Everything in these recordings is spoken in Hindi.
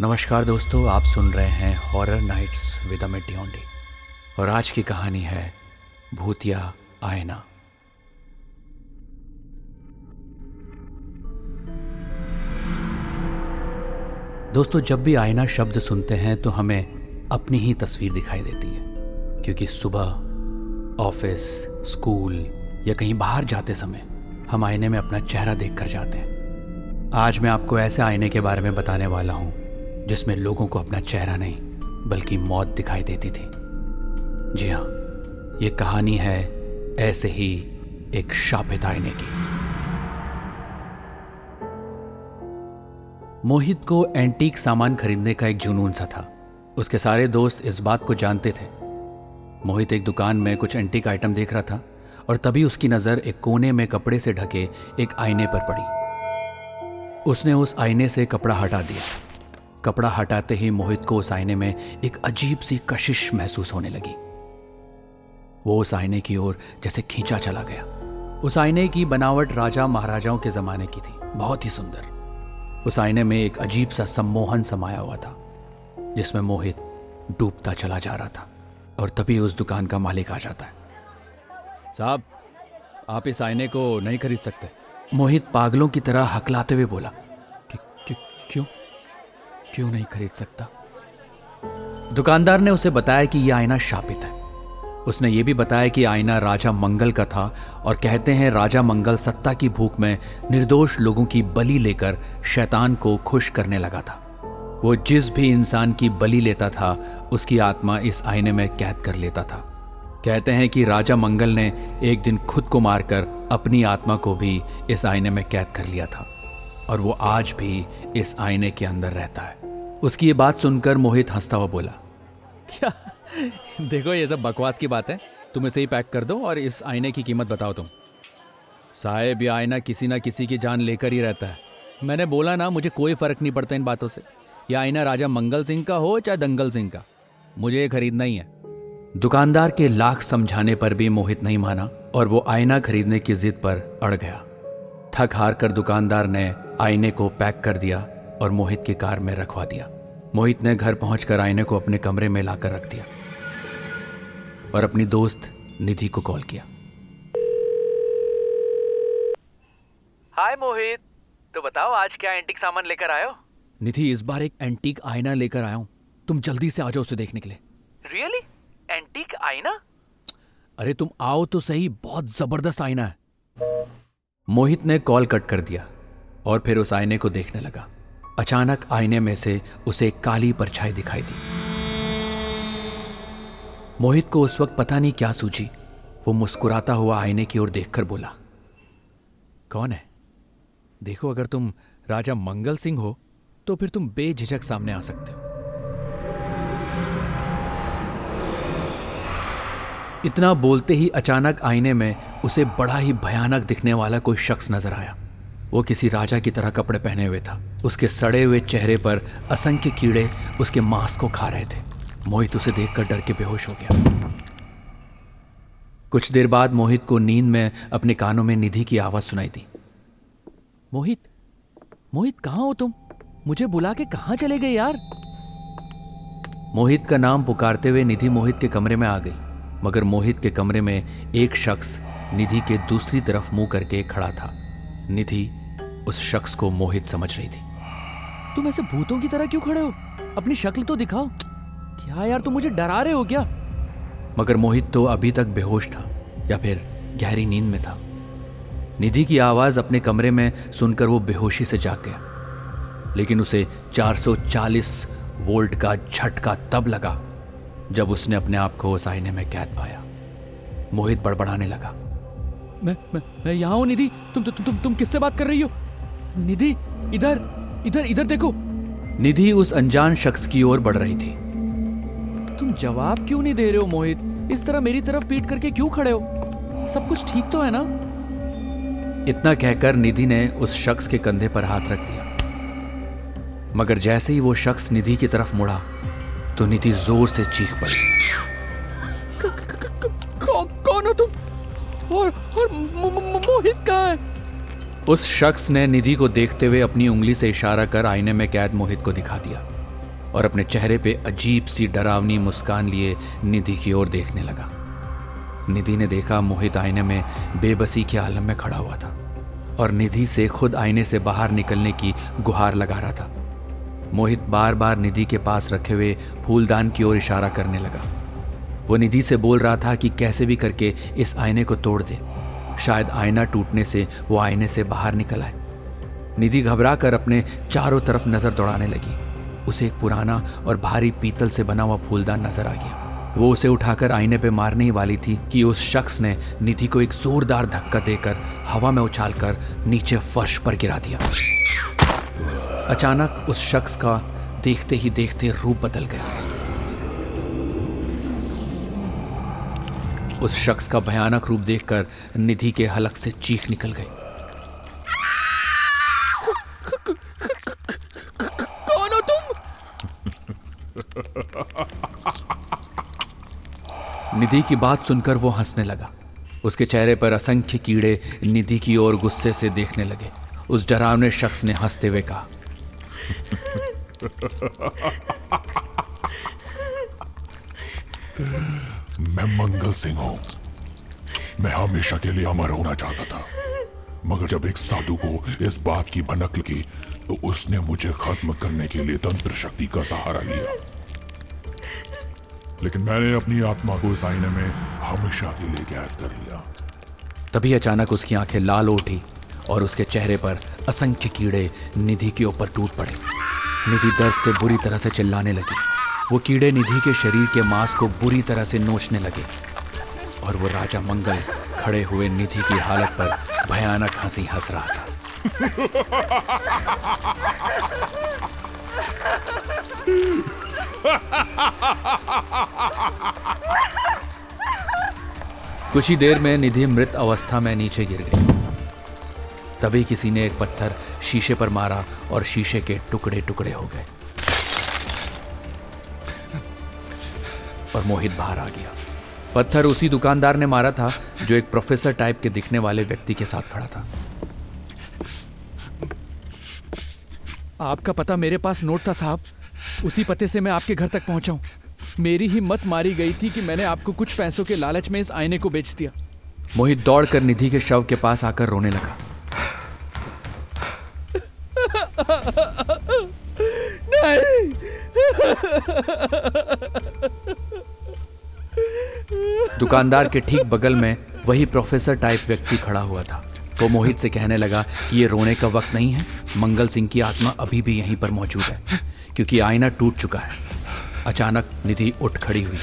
नमस्कार दोस्तों, आप सुन रहे हैं हॉरर नाइट्स विद ढियोंडी और आज की कहानी है भूतिया आयना। दोस्तों, जब भी आईना शब्द सुनते हैं तो हमें अपनी ही तस्वीर दिखाई देती है। क्योंकि सुबह, ऑफ़िस, स्कूल या कहीं बाहर जाते समय हम आईने में अपना चेहरा देख कर जाते हैं। आज मैं आपको ऐसे आईने के बारे में बताने वाला हूँ जिसमें लोगों को अपना चेहरा नहीं, बल्कि मौत दिखाई देती थी। जी हाँ ये कहानी है ऐसे ही एक शापित आईने की। मोहित को एंटीक सामान खरीदने का एक जुनून सा था। उसके सारे दोस्त इस बात को जानते थे। मोहित एक दुकान में कुछ एंटीक आइटम देख रहा था, और तभी उसकी नज़र एक कोने में कपड़े से ढके एक आईने पर पड़ी। उसने उस आईने से कपड़ा हटा दिया। कपड़ा हटाते ही मोहित को उस आईने में एक अजीब सी कशिश महसूस होने लगी। वो उस आईने की ओर जैसे खींचा चला गया। उस आईने की बनावट राजा महाराजाओं के जमाने की थी। बहुत ही सुंदर। उस आईने में एक अजीब सा सम्मोहन समाया हुआ था जिसमें मोहित डूबता चला जा रहा था और तभी उस दुकान का मालिक आ जाता है। साहब आप इस आईने को नहीं खरीद सकते। मोहित पागलों की तरह हकलाते हुए बोला कि, कि, क्यों? क्यों नहीं खरीद सकता? दुकानदार ने उसे बताया कि यह आईना शापित है। उसने यह भी बताया कि आईना राजा मंगल का था और कहते हैं राजा मंगल सत्ता की भूख में निर्दोष लोगों की बलि लेकर शैतान को खुश करने लगा था। वो जिस भी इंसान की बलि लेता था, उसकी आत्मा इस आईने में कैद कर लेता था। कहते हैं कि राजा मंगल ने एक दिन खुद को मारकर अपनी आत्मा को भी इस आईने में कैद कर लिया था और वो आज भी इस आईने के अंदर रहता है। उसकी ये बात सुनकर मोहित हंसता हुआ बोला क्या? देखो ये सब बकवास की बात है। तुम इसे ही पैक कर दो और इस आईने की कीमत बताओ तुम। साहेब ये आईना किसी ना किसी की जान लेकर ही रहता है। मैंने बोला ना मुझे कोई फ़र्क नहीं पड़ता इन बातों से। यह आईना राजा मंगल सिंह का हो चाहे दंगल सिंह का। मुझे ये खरीदना ही है। दुकानदार के लाख समझाने पर भी मोहित नहीं माना और वो आईना खरीदने की जिद पर अड़ गया। थक हार कर दुकानदार ने आईने को पैक कर दिया और मोहित की कार में रखवा दिया। मोहित ने घर पहुंचकर आईने को अपने कमरे में लाकर रख दिया और अपनी दोस्त निधि को कॉल किया। हाय मोहित तो बताओ आज क्या एंटीक सामान लेकर आयो निधि इस बार एक एंटीक आईना लेकर आया हूँ। तुम जल्दी से आ जाओ उसे देखने के लिए। Really really? एंटीक आईना? अरे तुम आओ तो सही बहुत ज़बरदस्त आईना है। मोहित ने कॉल कट कर दिया और फिर उस आईने को देखने लगा। अचानक आईने में से उसे काली परछाई दिखाई दी। मोहित को उस वक्त पता नहीं क्या सूझी। वो मुस्कुराता हुआ आईने की ओर देखकर बोला, कौन है? देखो, अगर तुम राजा मंगल सिंह हो तो फिर तुम बेझिझक सामने आ सकते हो। इतना बोलते ही अचानक आईने में उसे बड़ा ही भयानक दिखने वाला कोई शख्स नज़र आया। वो किसी राजा की तरह कपड़े पहने हुए था। उसके सड़े हुए चेहरे पर असंख्य कीड़े उसके मांस को खा रहे थे। मोहित उसे देखकर डर के बेहोश हो गया। कुछ देर बाद मोहित को नींद में अपने कानों में निधि की आवाज़ सुनाई दी। मोहित मोहित कहाँ हो तुम? मुझे बुला के कहाँ चले गए यार? मोहित का नाम पुकारते हुए निधि मोहित के कमरे में आ गई। मगर मोहित के कमरे में एक शख्स निधि के दूसरी तरफ़ मुँह करके खड़ा था। निधि उस शख्स को मोहित समझ रही थी। तुम ऐसे भूतों की तरह क्यों खड़े हो? अपनी शक्ल तो दिखाओ। क्या यार तुम मुझे डरा रहे हो क्या? मगर मोहित तो अभी तक बेहोश था या फिर गहरी नींद में था। निधि की आवाज़ अपने कमरे में सुनकर वो बेहोशी से जाग गया। लेकिन उसे 440 वोल्ट का झटका तब लगा जब उसने अपने आप को उस आईने में कैद पाया। मोहित बड़बड़ाने लगा। मैं मैं मैं यहाँ हूँ निधि। तुम तुम तुम तुम किससे बात कर रही हो? निधि इधर इधर इधर देखो। निधि उस अनजान शख्स की ओर बढ़ रही थी। तुम जवाब क्यों नहीं दे रहे हो मोहित? इस तरह मेरी तरफ़ पीट करके क्यों खड़े हो? सब कुछ ठीक तो है ना? इतना कहकर निधि ने उस शख्स के कंधे पर हाथ रख दिया। मगर जैसे ही वो शख्स निधि की तरफ़ मुड़ा तो निधि ज़ोर से चीख पड़ी। और और मोहित कहाँ है। उस शख्स ने निधि को देखते हुए अपनी उंगली से इशारा कर आईने में कैद मोहित को दिखा दिया और अपने चेहरे पे अजीब सी डरावनी मुस्कान लिए निधि की ओर देखने लगा। निधि ने देखा मोहित आईने में बेबसी के आलम में खड़ा हुआ था और निधि से खुद आईने से बाहर निकलने की गुहार लगा रहा था। मोहित बार बार निधि के पास रखे हुए फूलदान की ओर इशारा करने लगा। वो निधि से बोल रहा था कि कैसे भी करके इस आईने को तोड़ दे। शायद आईना टूटने से वो आईने से बाहर निकल आए। निधि घबरा कर अपने चारों तरफ़ नज़र दौड़ाने लगी। उसे एक पुराना और भारी पीतल से बना हुआ फूलदान नज़र आ गया। वो उसे उठाकर आईने पे मारने ही वाली थी कि उस शख्स ने निधि को एक जोरदार धक्का देकर हवा में उछालकर नीचे फर्श पर गिरा दिया। अचानक उस शख्स का देखते ही देखते रूप बदल गया। उस शख्स का भयानक रूप देखकर निधि के हलक से चीख निकल गई। कौन हो तुम? निधि की बात सुनकर वो हंसने लगा। उसके चेहरे पर असंख्य कीड़े निधि की ओर गुस्से से देखने लगे। उस डरावने शख्स ने हँसते हुए कहा मैं मंगल सिंह हूँ। मैं हमेशा के लिए अमर होना चाहता था। मगर जब एक साधु को इस बात की भनक लगी तो उसने मुझे खत्म करने के लिए तंत्र शक्ति का सहारा लिया। लेकिन मैंने अपनी आत्मा को इस आईने में हमेशा के लिए कैद कर लिया। तभी अचानक उसकी आँखें लाल उठी और उसके चेहरे पर असंख्य कीड़े निधि के ऊपर टूट पड़े। निधि दर्द से बुरी तरह से चिल्लाने लगी। वो कीड़े निधि के शरीर के मांस को बुरी तरह से नोचने लगे और वो राजा मंगल खड़े हुए निधि की हालत पर भयानक हँसी हंस रहा था। कुछ ही देर में निधि मृत अवस्था में नीचे गिर गई। तभी किसी ने एक पत्थर शीशे पर मारा और शीशे के टुकड़े टुकड़े हो गए। और मोहित बाहर आ गया। पत्थर उसी दुकानदार ने मारा था, जो एक प्रोफेसर टाइप के दिखने वाले व्यक्ति के साथ खड़ा था। आपका पता मेरे पास नोट था, साहब। उसी पते से मैं आपके घर तक पहुँचा हूँ। मेरी ही मत मारी गई थी कि मैंने आपको कुछ पैसों के लालच में इस आईने को बेच दिया। मोहित दौड़कर निधि के शव के पास आकर रोने लगा। नहीं। दुकानदार के ठीक बगल में वही प्रोफेसर टाइप व्यक्ति खड़ा हुआ था। वो मोहित से कहने लगा कि ये रोने का वक्त नहीं है, मंगल सिंह की आत्मा अभी भी यहीं पर मौजूद है, क्योंकि आईना टूट चुका है। अचानक निधि उठ खड़ी हुई।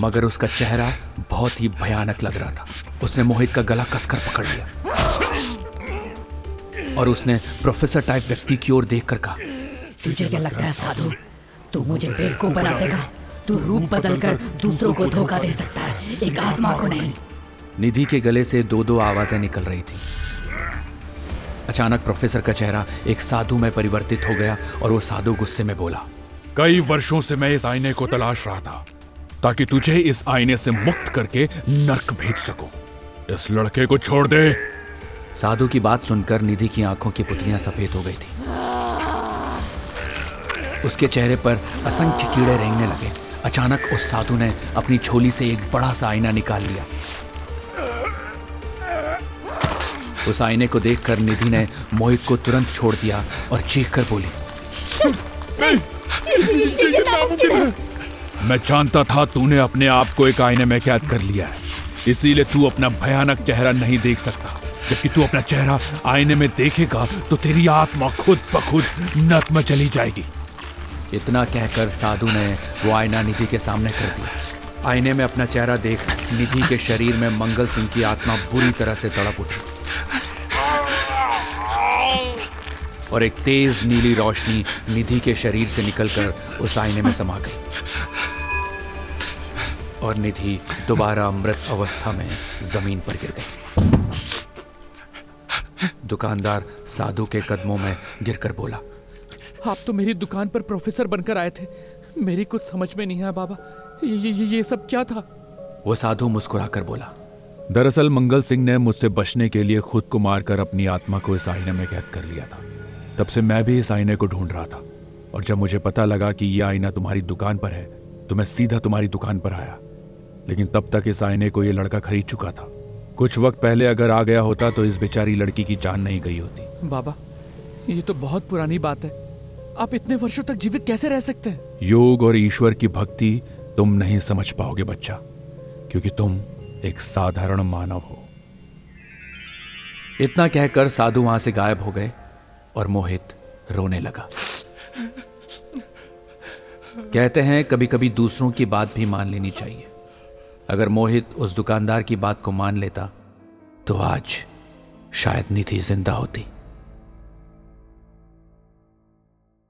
मगर उसका चेहरा बहुत ही भयानक लग रहा था। उसने मोहित का गला कसकर पकड़ लिया। और उसने प्रोफेसर टाइप व्यक्ति की ओर देखकर कहा, तुझे क्या लगता है, साधु? तू मुझे बेवकूफ़ बना देगा तू रूप बदलकर दूसरों को धोखा दे सकता है। एक आत्मा को नहीं। निधि के गले से दो दो आवाज़ें निकल रही थी। अचानक प्रोफेसर का चेहरा एक साधु में परिवर्तित हो गया और वो साधु गुस्से में बोला कई वर्षों से मैं इस आईने को तलाश रहा था ताकि तुझे इस आईने से मुक्त करके नर्क भेज सकूँ। इस लड़के को छोड़ दे! साधु की बात सुनकर निधि की आँखों की पुतलियाँ सफ़ेद हो गई थी। उसके चेहरे पर असंख्य कीड़े रेंगने लगे। अचानक उस साधु ने अपनी छोली से एक बड़ा सा आईना निकाल लिया। उस आईने को देखकर निधि ने मोहित को तुरंत छोड़ दिया और चीख कर बोली, मैं जानता था तूने अपने आप को एक आईने में कैद कर लिया है। इसीलिए तू अपना भयानक चेहरा नहीं देख सकता। जबकि तू अपना चेहरा आईने में देखेगा तो तेरी आत्मा खुद ब खुद नर्क में चली जाएगी। इतना कहकर साधु ने वो आईना निधि के सामने कर दिया। आईने में अपना चेहरा देख निधि के शरीर में मंगल सिंह की आत्मा बुरी तरह से तड़प उठी। और एक तेज नीली रोशनी निधि के शरीर से निकलकर उस आईने में समा गई। और निधि दोबारा मृत अवस्था में ज़मीन पर गिर गई। दुकानदार साधु के कदमों में गिरकर बोला आप तो मेरी दुकान पर प्रोफेसर बनकर आए थे। मेरी कुछ समझ में नहीं आया बाबा। ये, ये, ये सब क्या था? वो साधु मुस्कुराकर बोला दरअसल मंगल सिंह ने मुझसे बचने के लिए खुद को मारकर अपनी आत्मा को इस आईने में कैद कर लिया था। तब से मैं भी इस आईने को ढूंढ रहा था। और जब मुझे पता लगा कि यह आईना तुम्हारी दुकान पर है तो मैं सीधा तुम्हारी दुकान पर आया। लेकिन तब तक इस आईने को यह लड़का खरीद चुका था। कुछ वक्त पहले अगर आ गया होता तो इस बेचारी लड़की की जान नहीं गई होती। बाबा ये तो बहुत पुरानी बात है। आप इतने वर्षों तक जीवित कैसे रह सकते हैं? योग और ईश्वर की भक्ति तुम नहीं समझ पाओगे, बच्चा, क्योंकि तुम एक साधारण मानव हो। इतना कहकर साधु वहाँ से गायब हो गए और मोहित रोने लगा। कहते हैं कभी कभी दूसरों की बात भी मान लेनी चाहिए। अगर मोहित उस दुकानदार की बात को मान लेता तो आज शायद निधि ज़िंदा होती।